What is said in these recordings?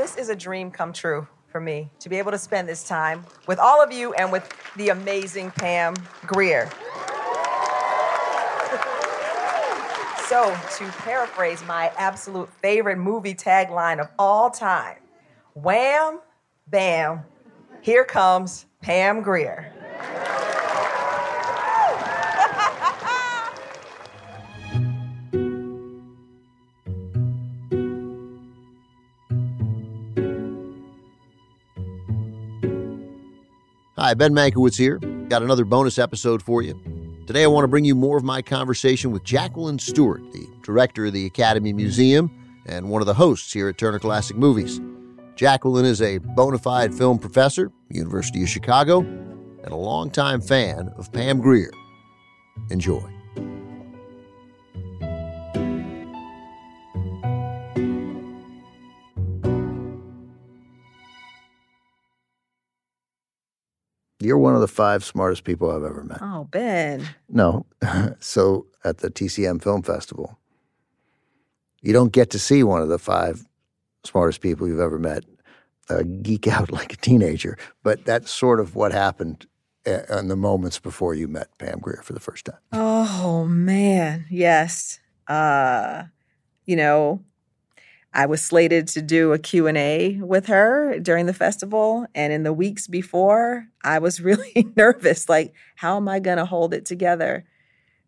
This is a dream come true for me to be able to spend this time with all of you and with the amazing Pam Grier. So, to paraphrase my absolute favorite movie tagline of all time Wham, bam, here comes Pam Grier. Hi, Ben Mankiewicz here. Got another bonus episode for you. Today, I want to bring you more of my conversation with Jacqueline Stewart, the director of the Academy Museum and one of the hosts here at Turner Classic Movies. Jacqueline is a bona fide film professor, University of Chicago, and a longtime fan of Pam Grier. Enjoy. You're one of the five smartest people I've ever met. Oh, Ben. No. so at the TCM Film Festival, you don't get to see one of the five smartest people you've ever met uh, geek out like a teenager. But that's sort of what happened uh, in the moments before you met Pam Grier for the first time. Oh, man. Yes. Uh, you know, I was slated to do a Q&A with her during the festival and in the weeks before I was really nervous like how am I going to hold it together?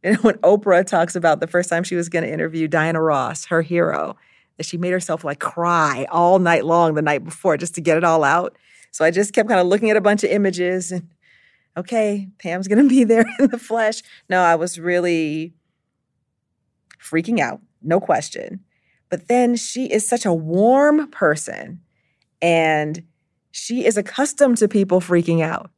And when Oprah talks about the first time she was going to interview Diana Ross, her hero, that she made herself like cry all night long the night before just to get it all out. So I just kept kind of looking at a bunch of images and okay, Pam's going to be there in the flesh. No, I was really freaking out, no question. But then she is such a warm person and she is accustomed to people freaking out.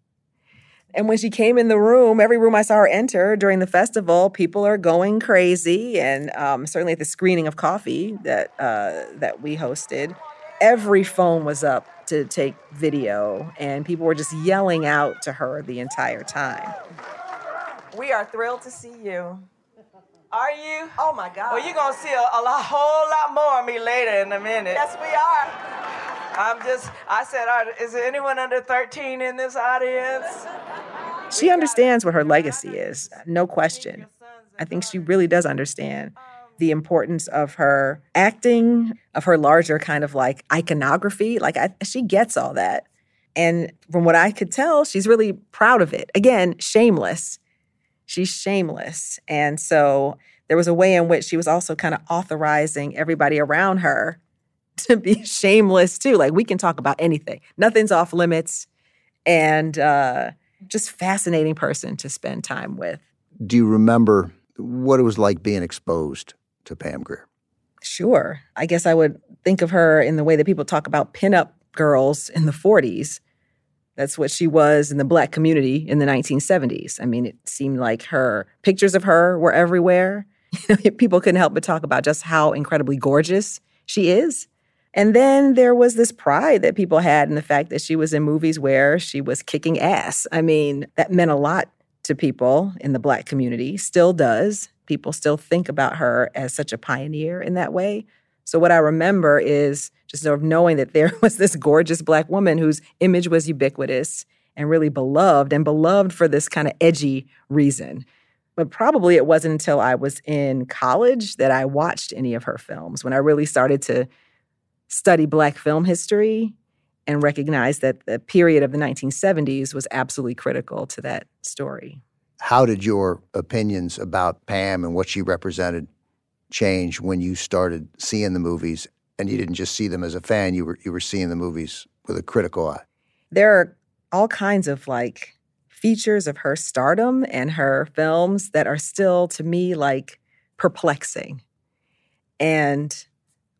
And when she came in the room, every room I saw her enter during the festival, people are going crazy. And um, certainly at the screening of Coffy that uh, that we hosted, every phone was up to take video, and people were just yelling out to her the entire time. We are thrilled to see you. Are you? Oh my God. Well, you're gonna see a, a lot, whole lot more of me later in a minute. Yes, we are. I'm just, I said, is there anyone under 13 in this audience? She understands what her legacy is, no question. I think she really does understand the importance of her acting, of her larger kind of like iconography. Like, I, she gets all that. And from what I could tell, she's really proud of it. Again, shameless she's shameless. And so there was a way in which she was also kind of authorizing everybody around her to be shameless too. Like we can talk about anything, nothing's off limits. And uh, just fascinating person to spend time with. Do you remember what it was like being exposed to Pam Grier? Sure. I guess I would think of her in the way that people talk about pinup girls in the 40s. That's what she was in the black community in the 1970s. I mean, it seemed like her pictures of her were everywhere. People couldn't help but talk about just how incredibly gorgeous she is. And then there was this pride that people had in the fact that she was in movies where she was kicking ass. I mean, that meant a lot to people in the black community, still does. People still think about her as such a pioneer in that way. So what I remember is just sort of knowing that there was this gorgeous black woman whose image was ubiquitous and really beloved and beloved for this kind of edgy reason. But probably it wasn't until I was in college that I watched any of her films when I really started to study Black film history and recognize that the period of the 1970s was absolutely critical to that story. How did your opinions about Pam and what she represented change when you started seeing the movies and you didn't just see them as a fan, you were you were seeing the movies with a critical eye? There are all kinds of like features of her stardom and her films that are still to me like perplexing and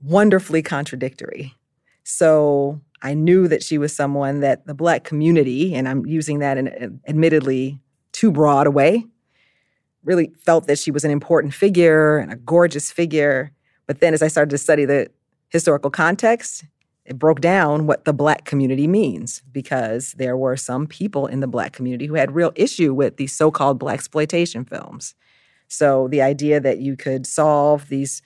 wonderfully contradictory. So I knew that she was someone that the Black community, and I'm using that in admittedly too broad a way, really felt that she was an important figure and a gorgeous figure. But then as I started to study the historical context, it broke down what the black community means because there were some people in the black community who had real issue with these so-called Blaxploitation films. So the idea that you could solve these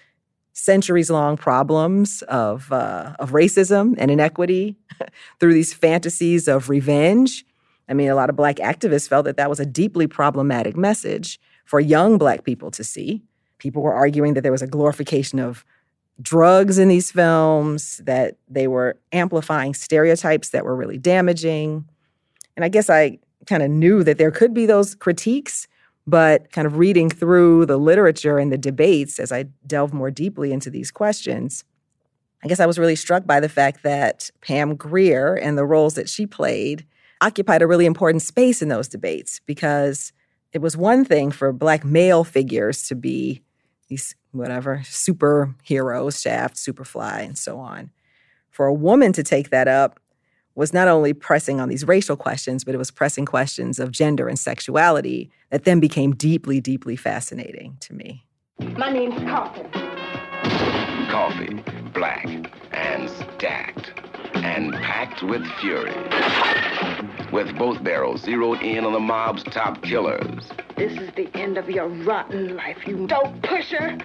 centuries long problems of, uh, of racism and inequity through these fantasies of revenge. I mean, a lot of Black activists felt that that was a deeply problematic message for young Black people to see. People were arguing that there was a glorification of drugs in these films, that they were amplifying stereotypes that were really damaging. And I guess I kind of knew that there could be those critiques, but kind of reading through the literature and the debates as I delve more deeply into these questions, I guess I was really struck by the fact that Pam Grier and the roles that she played occupied a really important space in those debates because it was one thing for Black male figures to be these, whatever, superheroes, Shaft, Superfly, and so on. For a woman to take that up was not only pressing on these racial questions, but it was pressing questions of gender and sexuality that then became deeply, deeply fascinating to me. My name's Coffin. Coffy, black, and stacked, and packed with fury. With both barrels zeroed in on the mob's top killers. This is the end of your rotten life, you dope pusher.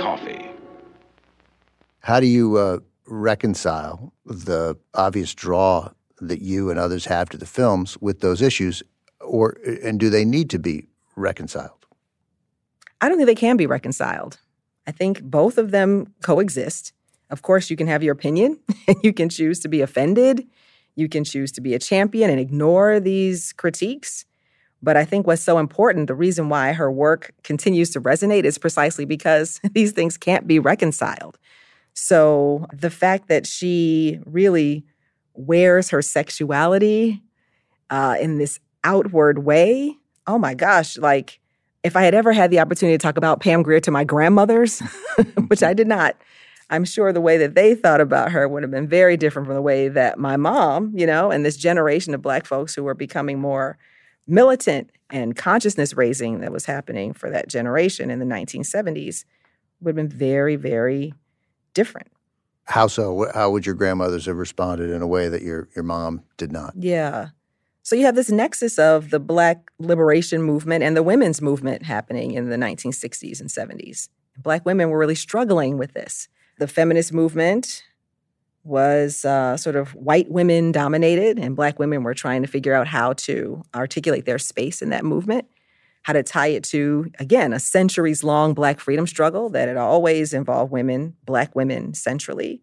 Coffy. How do you uh, reconcile the obvious draw that you and others have to the films with those issues, or and do they need to be reconciled? I don't think they can be reconciled. I think both of them coexist. Of course, you can have your opinion, you can choose to be offended. You can choose to be a champion and ignore these critiques. But I think what's so important, the reason why her work continues to resonate is precisely because these things can't be reconciled. So the fact that she really wears her sexuality uh, in this outward way, oh my gosh, like if I had ever had the opportunity to talk about Pam Grier to my grandmothers, which I did not, I'm sure the way that they thought about her would have been very different from the way that my mom, you know, and this generation of Black folks who were becoming more militant and consciousness raising that was happening for that generation in the 1970s would have been very, very different. How so? How would your grandmothers have responded in a way that your your mom did not? Yeah. So you have this nexus of the Black liberation movement and the women's movement happening in the 1960s and 70s. Black women were really struggling with this. The feminist movement was uh, sort of white women dominated, and Black women were trying to figure out how to articulate their space in that movement, how to tie it to, again, a centuries long Black freedom struggle that had always involved women, Black women centrally.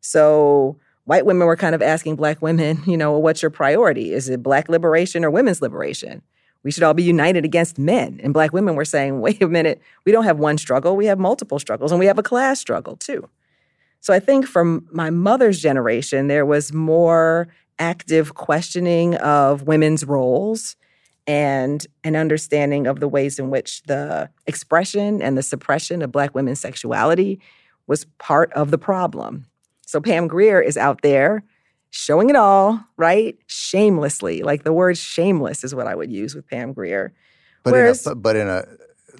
So white women were kind of asking Black women, you know, well, what's your priority? Is it Black liberation or women's liberation? We should all be united against men. And Black women were saying, wait a minute, we don't have one struggle, we have multiple struggles, and we have a class struggle too. So I think from my mother's generation, there was more active questioning of women's roles and an understanding of the ways in which the expression and the suppression of Black women's sexuality was part of the problem. So Pam Grier is out there showing it all, right? Shamelessly. Like the word shameless is what I would use with Pam Grier. But Whereas, in a, but in a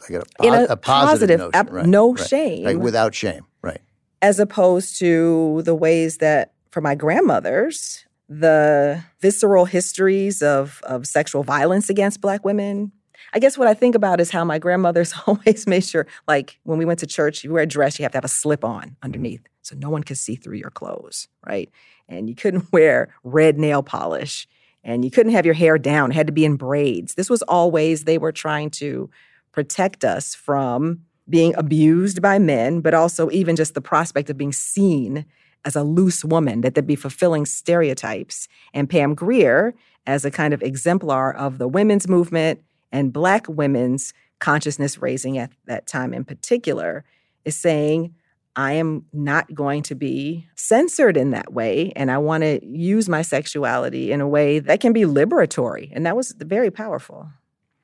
like a, in a, a positive, positive notion, ab- right, no right. shame. like without shame, right? as opposed to the ways that for my grandmothers, the visceral histories of, of sexual violence against Black women. I guess what I think about is how my grandmothers always made sure, like when we went to church, you wear a dress, you have to have a slip on underneath so no one could see through your clothes, right? And you couldn't wear red nail polish and you couldn't have your hair down, it had to be in braids. This was all ways they were trying to protect us from being abused by men, but also even just the prospect of being seen as a loose woman, that they'd be fulfilling stereotypes. And Pam Grier, as a kind of exemplar of the women's movement and Black women's consciousness raising at that time in particular, is saying, I am not going to be censored in that way. And I want to use my sexuality in a way that can be liberatory. And that was very powerful.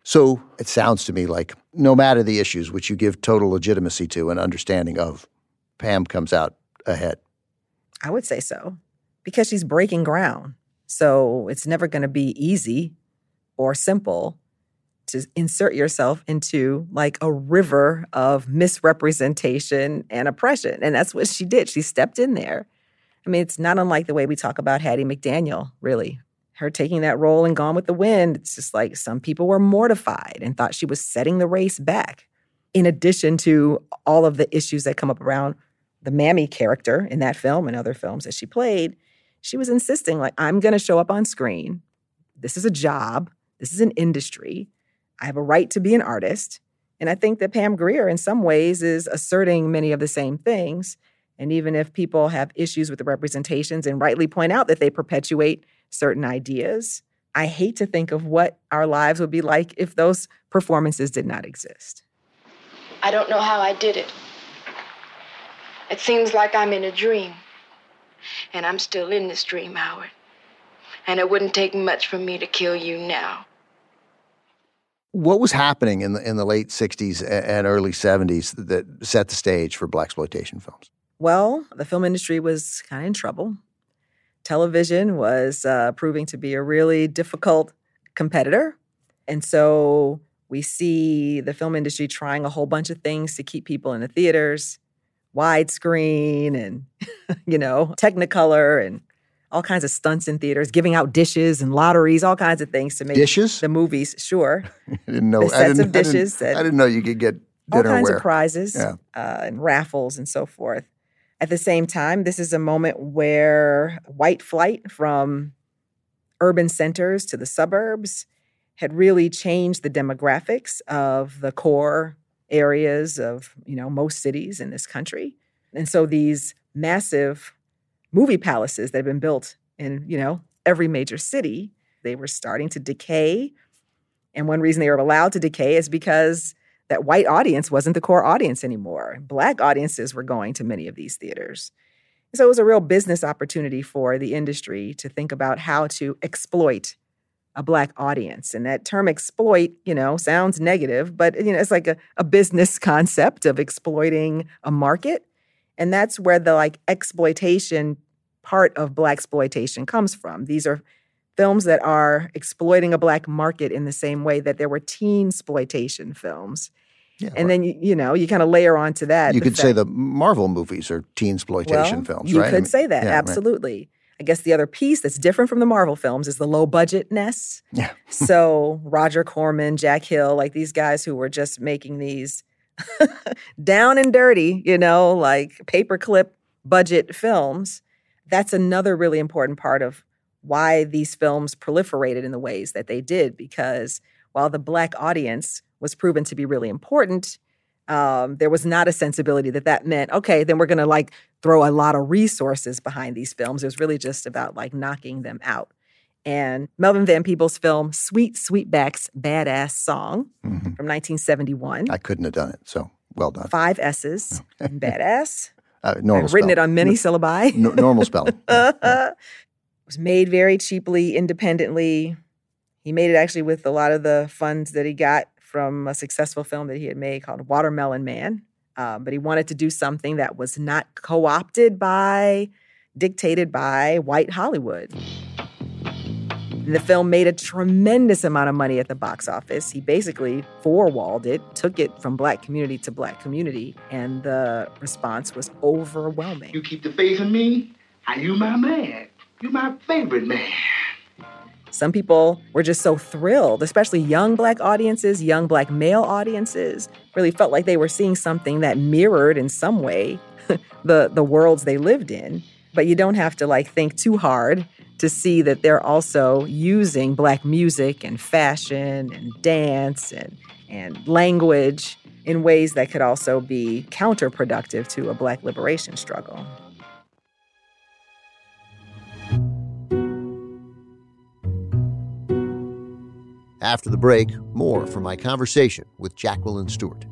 So it sounds to me like no matter the issues, which you give total legitimacy to and understanding of, Pam comes out ahead. I would say so because she's breaking ground. So it's never going to be easy or simple to insert yourself into like a river of misrepresentation and oppression. And that's what she did. She stepped in there. I mean, it's not unlike the way we talk about Hattie McDaniel, really. Her taking that role in Gone with the Wind, it's just like some people were mortified and thought she was setting the race back. In addition to all of the issues that come up around the Mammy character in that film and other films that she played, she was insisting, like, I'm going to show up on screen. This is a job. This is an industry. I have a right to be an artist. And I think that Pam Grier, in some ways, is asserting many of the same things. And even if people have issues with the representations and rightly point out that they perpetuate certain ideas, I hate to think of what our lives would be like if those performances did not exist. I don't know how I did it. It seems like I'm in a dream. And I'm still in this dream, Howard. And it wouldn't take much for me to kill you now. What was happening in the in the late '60s and early '70s that set the stage for Blaxploitation films? Well, the film industry was kind of in trouble. Television was uh, proving to be a really difficult competitor, and so we see the film industry trying a whole bunch of things to keep people in the theaters widescreen and, you know, Technicolor and all kinds of stunts in theaters, giving out dishes and lotteries, all kinds of things to make dishes? the movies. Sure, I didn't know. The sets I didn't, of dishes. I didn't, I didn't know you could get all kinds of prizes Yeah. uh, and raffles and so forth. At the same time, this is a moment where white flight from urban centers to the suburbs had really changed the demographics of the core areas of you know most cities in this country and so these massive movie palaces that have been built in you know every major city. They were starting to decay. And one reason they were allowed to decay is because that white audience wasn't the core audience anymore. Black audiences were going to many of these theaters. So it was a real business opportunity for the industry to think about how to exploit a black audience. And that term exploit you know sounds negative but you know it's like a, a business concept of exploiting a market. And that's where the like exploitation part of Blaxploitation comes from these are films that are exploiting a black market in the same way that there were teen exploitation films Yeah, and then you, you know you kind of layer onto that you could say the Marvel movies are teen exploitation well, films, You right? I could mean, say that, yeah, right. absolutely. I guess the other piece that's different from the Marvel films is the low budgetness. Yeah. so Roger Corman, Jack Hill, like these guys who were just making these down and dirty, you know, like paperclip budget films. That's another really important part of why these films proliferated in the ways that they did, because while the black audience was proven to be really important, um, there was not a sensibility that that meant okay then we're going to like throw a lot of resources behind these films it was really just about like knocking them out and melvin van peebles film sweet sweetback's badass song Mhm. from 1971 I couldn't have done it. So well done. five s's in badass Uh, normal i've written it on many syllabi No- normal spelling. it was made very cheaply, independently. He made it actually with a lot of the funds that he got from a successful film that he had made called Watermelon Man. Uh, but he wanted to do something that was not co opted by, dictated by white Hollywood. The film made a tremendous amount of money at the box office. He basically four-walled it, took it from black community to black community, and the response was overwhelming. You keep the faith in me, and you my man. You my favorite man. Some people were just so thrilled, especially young black audiences, young black male audiences, really felt like they were seeing something that mirrored in some way the the worlds they lived in. But you don't have to like think too hard to see that they're also using Black music and fashion and dance and, and language in ways that could also be counterproductive to a Black liberation struggle. After the break, more from my conversation with Jacqueline Stewart.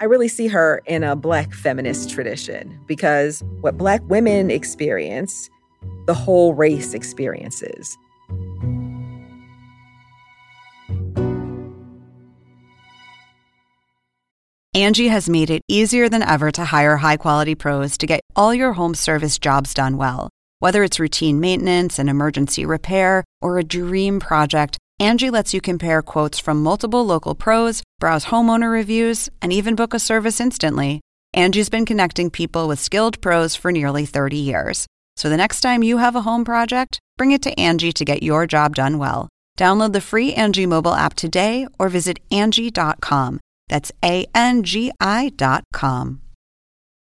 I really see her in a Black feminist tradition because what Black women experience, the whole race experiences. Angie has made it easier than ever to hire high quality pros to get all your home service jobs done well. Whether it's routine maintenance, an emergency repair, or a dream project, Angie lets you compare quotes from multiple local pros, browse homeowner reviews, and even book a service instantly. Angie's been connecting people with skilled pros for nearly 30 years. So the next time you have a home project, bring it to Angie to get your job done well. Download the free Angie mobile app today or visit Angie.com. That's A N G I.com.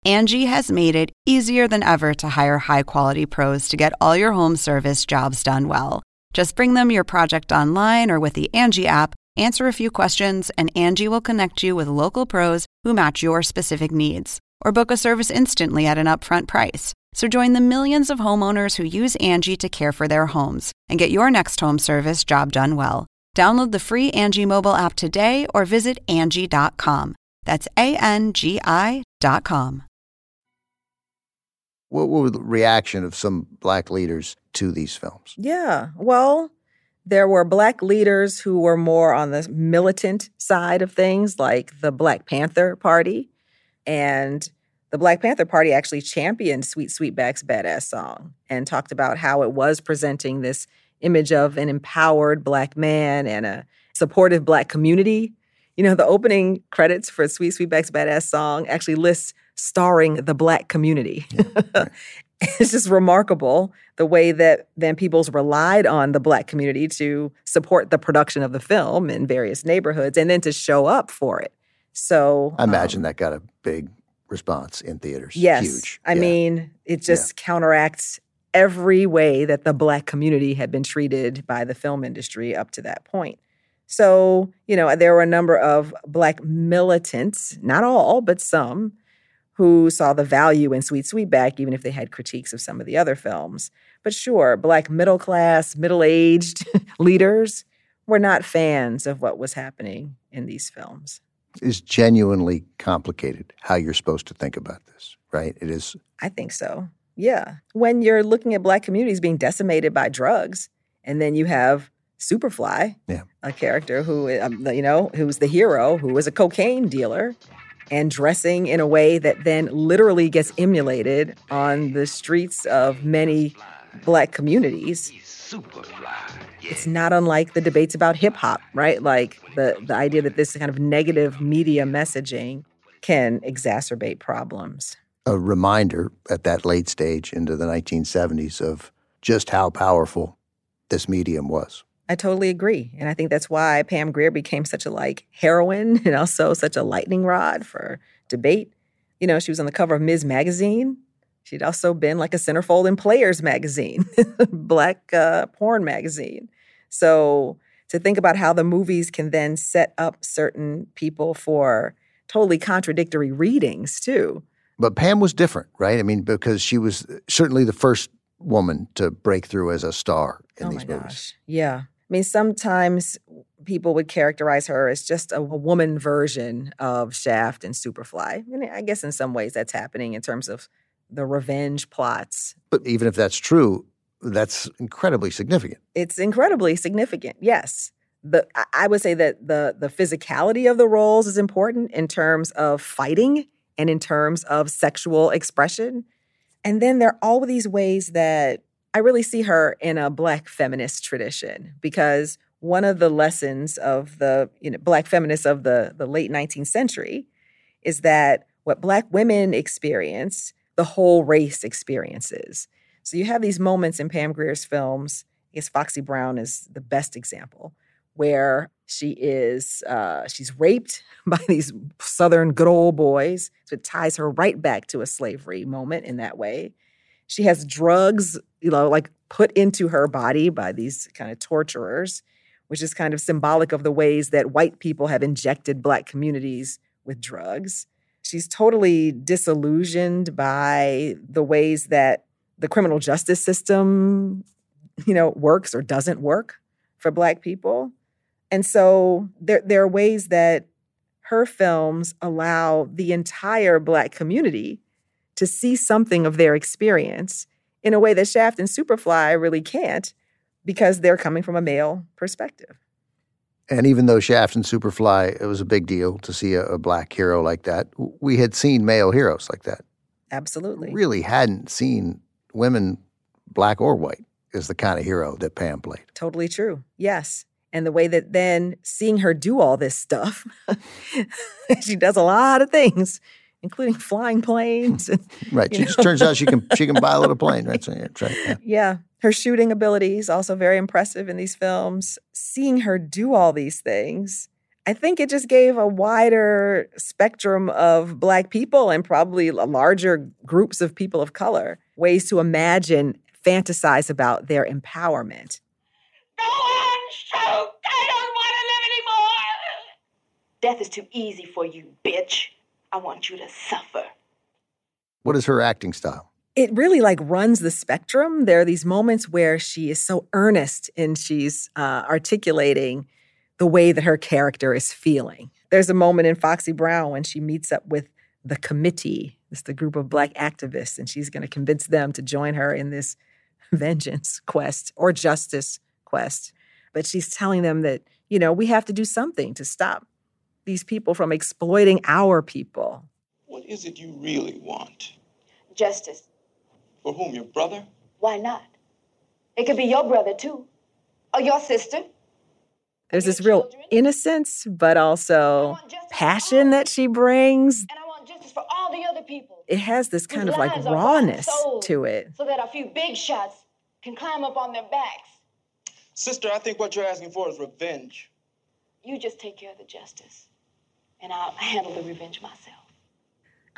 Angie has made it easier than ever to hire high quality pros to get all your home service jobs done well. Just bring them your project online or with the Angie app, answer a few questions, and Angie will connect you with local pros who match your specific needs. Or book a service instantly at an upfront price. So join the millions of homeowners who use Angie to care for their homes and get your next home service job done well. Download the free Angie mobile app today or visit Angie.com. That's A N G I.com. What was the reaction of some black leaders to these films? Yeah. Well, there were black leaders who were more on the militant side of things, like the Black Panther Party. And the Black Panther Party actually championed Sweet Sweetback's Badass Song and talked about how it was presenting this image of an empowered black man and a supportive black community. You know, the opening credits for Sweet Sweetback's Badass Song actually lists starring the black community. It's just remarkable the way that Van Peebles relied on the black community to support the production of the film in various neighborhoods and then to show up for it. So I imagine um, that got a big response in theaters. Yes. Huge. I yeah. mean, it just yeah. counteracts every way that the black community had been treated by the film industry up to that point. So, you know, there were a number of black militants, not all, but some, who saw the value in Sweet Sweetback, even if they had critiques of some of the other films. But sure, black middle class, middle aged leaders were not fans of what was happening in these films. It's genuinely complicated how you're supposed to think about this, right? It is. I think so. Yeah. When you're looking at black communities being decimated by drugs, and then you have Superfly, yeah. a character who, um, you know, who's the hero, who was a cocaine dealer and dressing in a way that then literally gets emulated on the streets of many black communities. It's not unlike the debates about hip hop, right? Like the, the idea that this kind of negative media messaging can exacerbate problems. A reminder at that late stage into the 1970s of just how powerful this medium was. I totally agree. And I think that's why Pam Grier became such a like heroine and also such a lightning rod for debate. You know, she was on the cover of Ms. Magazine. She'd also been like a centerfold in Players Magazine, black uh, porn magazine. So to think about how the movies can then set up certain people for totally contradictory readings too. But Pam was different, right? I mean, because she was certainly the first woman to break through as a star in oh these my movies. Gosh. Yeah. I mean, sometimes people would characterize her as just a, a, woman version of Shaft and Superfly. And I guess in some ways that's happening in terms of the revenge plots. But even if that's true, that's incredibly significant. It's incredibly significant, yes. The, I would say that the the physicality of the roles is important in terms of fighting and in terms of sexual expression. And then there are all these ways that I really see her in a black feminist tradition because one of the lessons of the you know black feminists of the the late 19th century is that what black women experience the whole race experiences so you have these moments in pam grier's films i guess foxy brown is the best example where she is uh, she's raped by these southern good old boys so it ties her right back to a slavery moment in that way She has drugs, you know, like put into her body by these kind of torturers, which is kind of symbolic of the ways that white people have injected black communities with drugs. She's totally disillusioned by the ways that the criminal justice system, you know, works or doesn't work for black people. And so there, there are ways that her films allow the entire black community to see something of their experience in a way that Shaft and Superfly really can't because they're coming from a male perspective. And even though Shaft and Superfly, it was a big deal to see a, a black hero like that, we had seen male heroes like that. Absolutely. Really hadn't seen women, black or white, as the kind of hero that Pam played. Totally true. Yes. And the way that then seeing her do all this stuff, she does a lot of things including flying planes. And, right. She know. just turns out she can she can buy a little plane. Right. So, yeah, right. Yeah. yeah. Her shooting abilities also very impressive in these films. Seeing her do all these things, I think it just gave a wider spectrum of black people and probably larger groups of people of color ways to imagine, fantasize about their empowerment. Go on, shoot! I don't want to live anymore. Death is too easy for you, bitch. I want you to suffer. What is her acting style? It really like runs the spectrum. There are these moments where she is so earnest and she's uh, articulating the way that her character is feeling. There's a moment in Foxy Brown when she meets up with the committee. It's the group of black activists, and she's going to convince them to join her in this vengeance quest or justice quest. But she's telling them that, you know, we have to do something to stop these people from exploiting our people. What is it you really want? Justice. For whom? Your brother? Why not? It could be your brother, too. Or your sister. There's this real children. innocence, but also passion that she brings. And I want justice for all the other people. It has this kind of like rawness to it. So that a few big shots can climb up on their backs. Sister, I think what you're asking for is revenge. You just take care of the justice and I'll handle the revenge myself.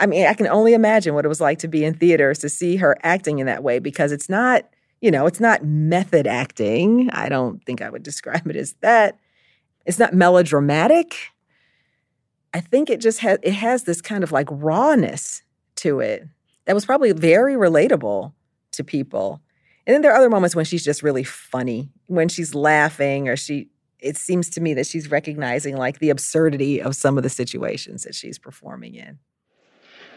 I mean, I can only imagine what it was like to be in theaters to see her acting in that way because it's not, you know, it's not method acting. I don't think I would describe it as that. It's not melodramatic. I think it just has it has this kind of like rawness to it that was probably very relatable to people. And then there are other moments when she's just really funny, when she's laughing or she it seems to me that she's recognizing like the absurdity of some of the situations that she's performing in.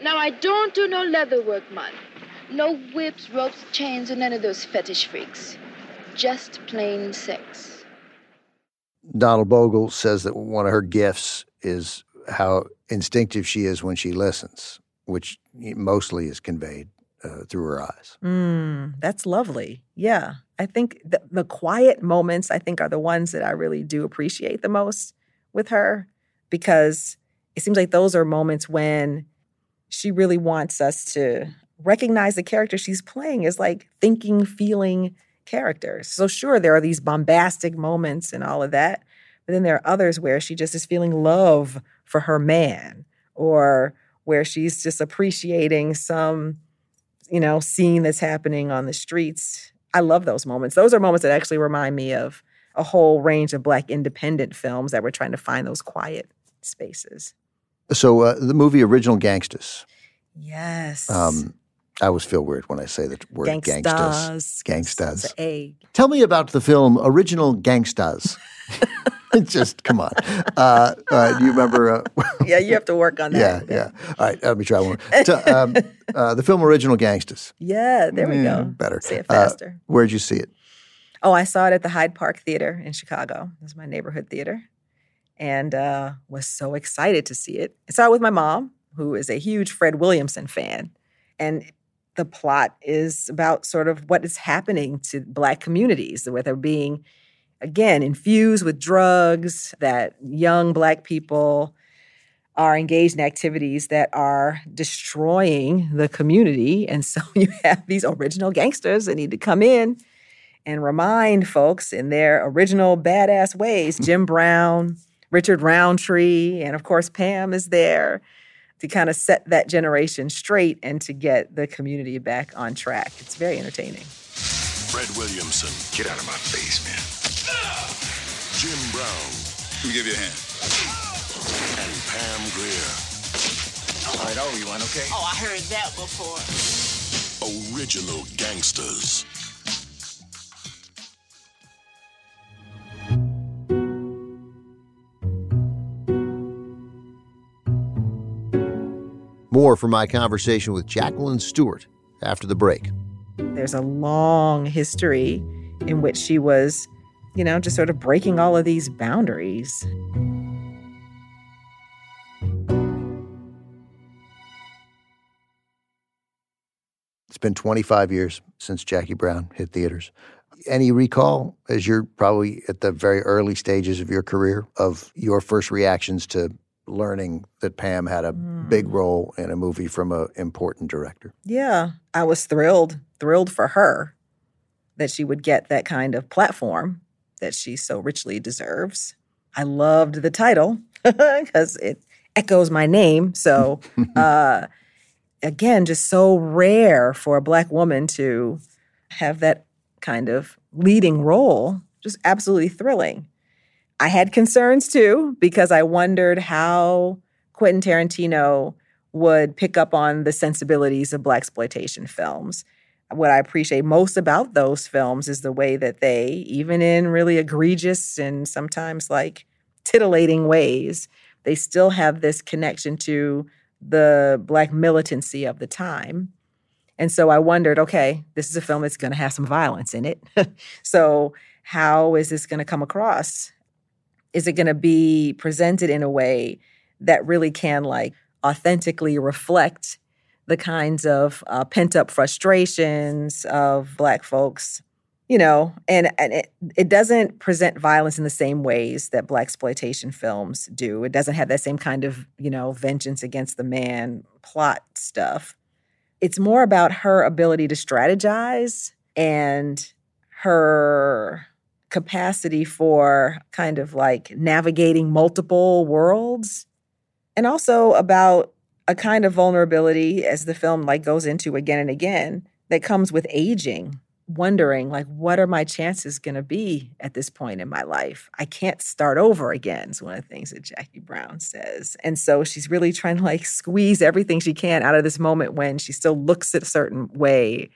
Now, I don't do no leather work, man. No whips, ropes, chains, or none of those fetish freaks. Just plain sex. Donald Bogle says that one of her gifts is how instinctive she is when she listens, which mostly is conveyed uh, through her eyes. Mm, that's lovely. Yeah. I think the, the quiet moments, I think, are the ones that I really do appreciate the most with her because it seems like those are moments when she really wants us to recognize the character she's playing as like thinking, feeling characters. So, sure, there are these bombastic moments and all of that, but then there are others where she just is feeling love for her man or where she's just appreciating some you know, scene that's happening on the streets. I love those moments. Those are moments that actually remind me of a whole range of Black independent films that were trying to find those quiet spaces. So, uh, the movie Original Gangstas. Yes. Um, I always feel weird when I say the word gangstas. Gangstas. Gangstas. A. Tell me about the film Original Gangstas. just come on. Uh, uh, do you remember? Uh, yeah, you have to work on that. Yeah, yeah. All right, let me try one. So, um, uh, the film Original Gangstas. Yeah, there we go. Better. Say it faster. Uh, where'd you see it? Oh, I saw it at the Hyde Park Theater in Chicago. It was my neighborhood theater, and uh, was so excited to see it. It with my mom, who is a huge Fred Williamson fan, and the plot is about sort of what is happening to Black communities, where they're being again, infused with drugs, that young Black people are engaged in activities that are destroying the community. And so you have these original gangsters that need to come in and remind folks in their original badass ways Jim Brown, Richard Roundtree, and of course, Pam is there to kind of set that generation straight and to get the community back on track. It's very entertaining. Fred Williamson. Get out of my face, man. Jim Brown. Let me give you a hand. And Pam Grier. All right, oh, you want okay? Oh, I heard that before. Original gangsters. More from my conversation with Jacqueline Stewart after the break. There's a long history in which she was, you know, just sort of breaking all of these boundaries. It's been 25 years since Jackie Brown hit theaters. Any recall, as you're probably at the very early stages of your career, of your first reactions to learning that Pam had a mm. Big role in a movie from an important director? Yeah, I was thrilled, thrilled for her that she would get that kind of platform that she so richly deserves. I loved the title because it echoes my name. So, uh, again, just so rare for a Black woman to have that kind of leading role. Just absolutely thrilling. I had concerns too because I wondered how Quentin Tarantino would pick up on the sensibilities of Blaxploitation films. What I appreciate most about those films is the way that they, even in really egregious and sometimes like titillating ways, they still have this connection to the black militancy of the time. And so I wondered, okay, this is a film that's going to have some violence in it. so how is this going to come across? Is it going to be presented in a way that really can like authentically reflect the kinds of uh, pent up frustrations of Black folks? You know, and, and it, it doesn't present violence in the same ways that Blaxploitation films do. It doesn't have that same kind of, you know, vengeance against the man plot stuff. It's more about her ability to strategize and her capacity for kind of like navigating multiple worlds and also about a kind of vulnerability as the film like goes into again and again that comes with aging wondering like what are my chances going to be at this point in my life i can't start over again is one of the things that jackie brown says and so she's really trying to like squeeze everything she can out of this moment when she still looks a certain way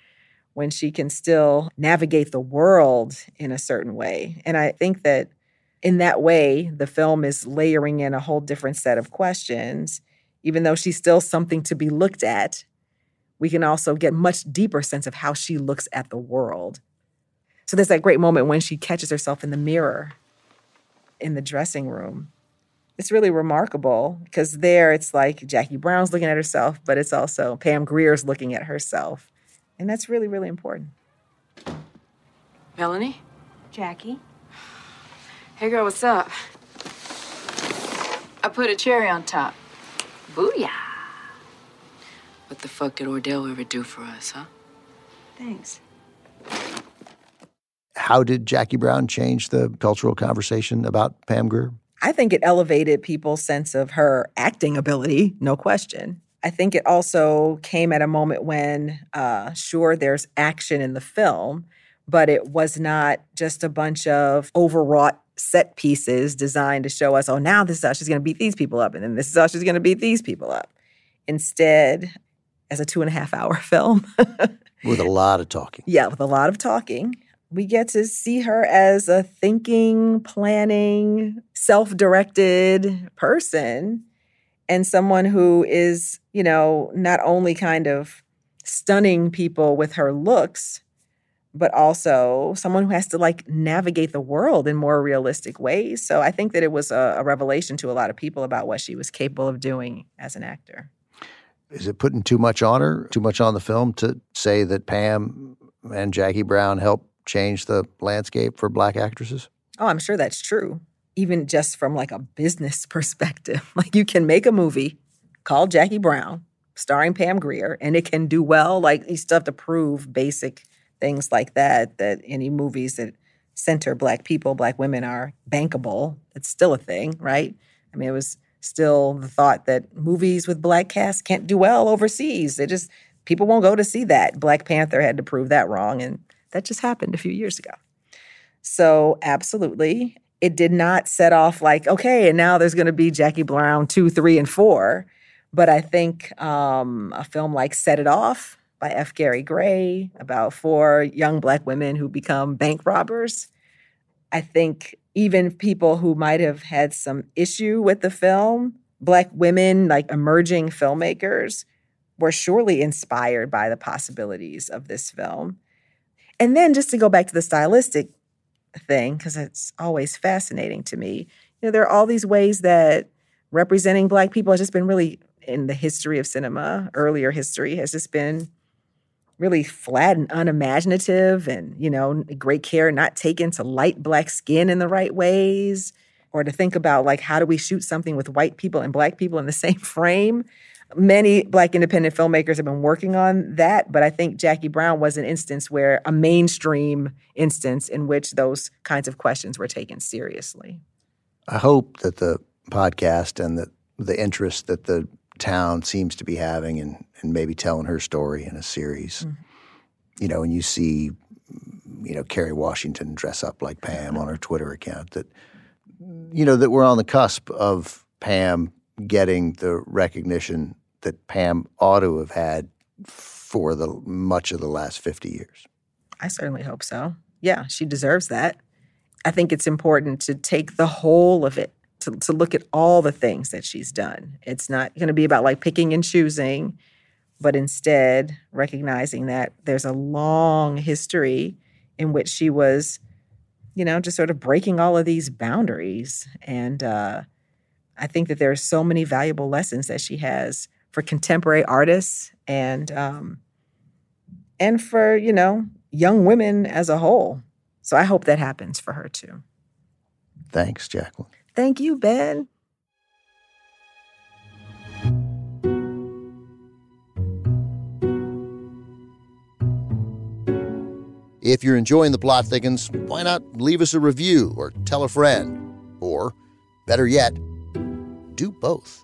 when she can still navigate the world in a certain way. And I think that in that way, the film is layering in a whole different set of questions. Even though she's still something to be looked at, we can also get much deeper sense of how she looks at the world. So there's that great moment when she catches herself in the mirror in the dressing room. It's really remarkable because there it's like Jackie Brown's looking at herself, but it's also Pam Grier's looking at herself. And that's really, really important. Melanie? Jackie? Hey, girl, what's up? I put a cherry on top. Booyah! What the fuck did Ordell ever do for us, huh? Thanks. How did Jackie Brown change the cultural conversation about Pam Grier? I think it elevated people's sense of her acting ability, no question. I think it also came at a moment when, uh, sure, there's action in the film, but it was not just a bunch of overwrought set pieces designed to show us, oh, now this is how she's going to beat these people up, and then this is how she's going to beat these people up. Instead, as a two and a half hour film, With a lot of talking. yeah, with a lot of talking, we get to see her as a thinking, planning, self directed person and someone who is, you know, not only kind of stunning people with her looks, but also someone who has to like navigate the world in more realistic ways. So I think that it was a, a revelation to a lot of people about what she was capable of doing as an actor. Is it putting too much on her, too much on the film to say that Pam and Jackie Brown helped change the landscape for black actresses? Oh, I'm sure that's true. Even just from like a business perspective. Like you can make a movie called Jackie Brown, starring Pam Grier, and it can do well. Like you still have to prove basic things like that, that any movies that center black people, black women are bankable. It's still a thing, right? I mean, it was still the thought that movies with black casts can't do well overseas. They just people won't go to see that. Black Panther had to prove that wrong, and that just happened a few years ago. So, absolutely, it did not set off like, okay, and now there's going to be Jackie Brown two, three, and four. But I think um, a film like Set It Off by F. Gary Gray about four young black women who become bank robbers. I think even people who might have had some issue with the film, black women, like emerging filmmakers, were surely inspired by the possibilities of this film. And then just to go back to the stylistic thing, because it's always fascinating to me, you know, there are all these ways that representing black people has just been really in the history of cinema, earlier history, has just been really flat and unimaginative and, you know, great care not taken to light black skin in the right ways or to think about like how do we shoot something with white people and black people in the same frame. Many black independent filmmakers have been working on that, but I think Jackie Brown was an instance where a mainstream instance in which those kinds of questions were taken seriously. I hope that the podcast and the the interest that the town seems to be having and, in maybe telling her story in a series. Mm-hmm. You know, and you see, you know, Kerry Washington dress up like Pam on her Twitter account that, you know, that we're on the cusp of Pam getting the recognition that Pam ought to have had for the much of the last 50 years. I certainly hope so. Yeah, she deserves that. I think it's important to take the whole of it to, to look at all the things that she's done. It's not going to be about like picking and choosing, but instead recognizing that there's a long history in which she was, you know, just sort of breaking all of these boundaries. And uh, I think that there are so many valuable lessons that she has for contemporary artists and um, and for you know young women as a whole. So I hope that happens for her too. Thanks, Jacqueline. Thank you, Ben. If you're enjoying The Plot Thickens, why not leave us a review or tell a friend? Or, better yet, do both.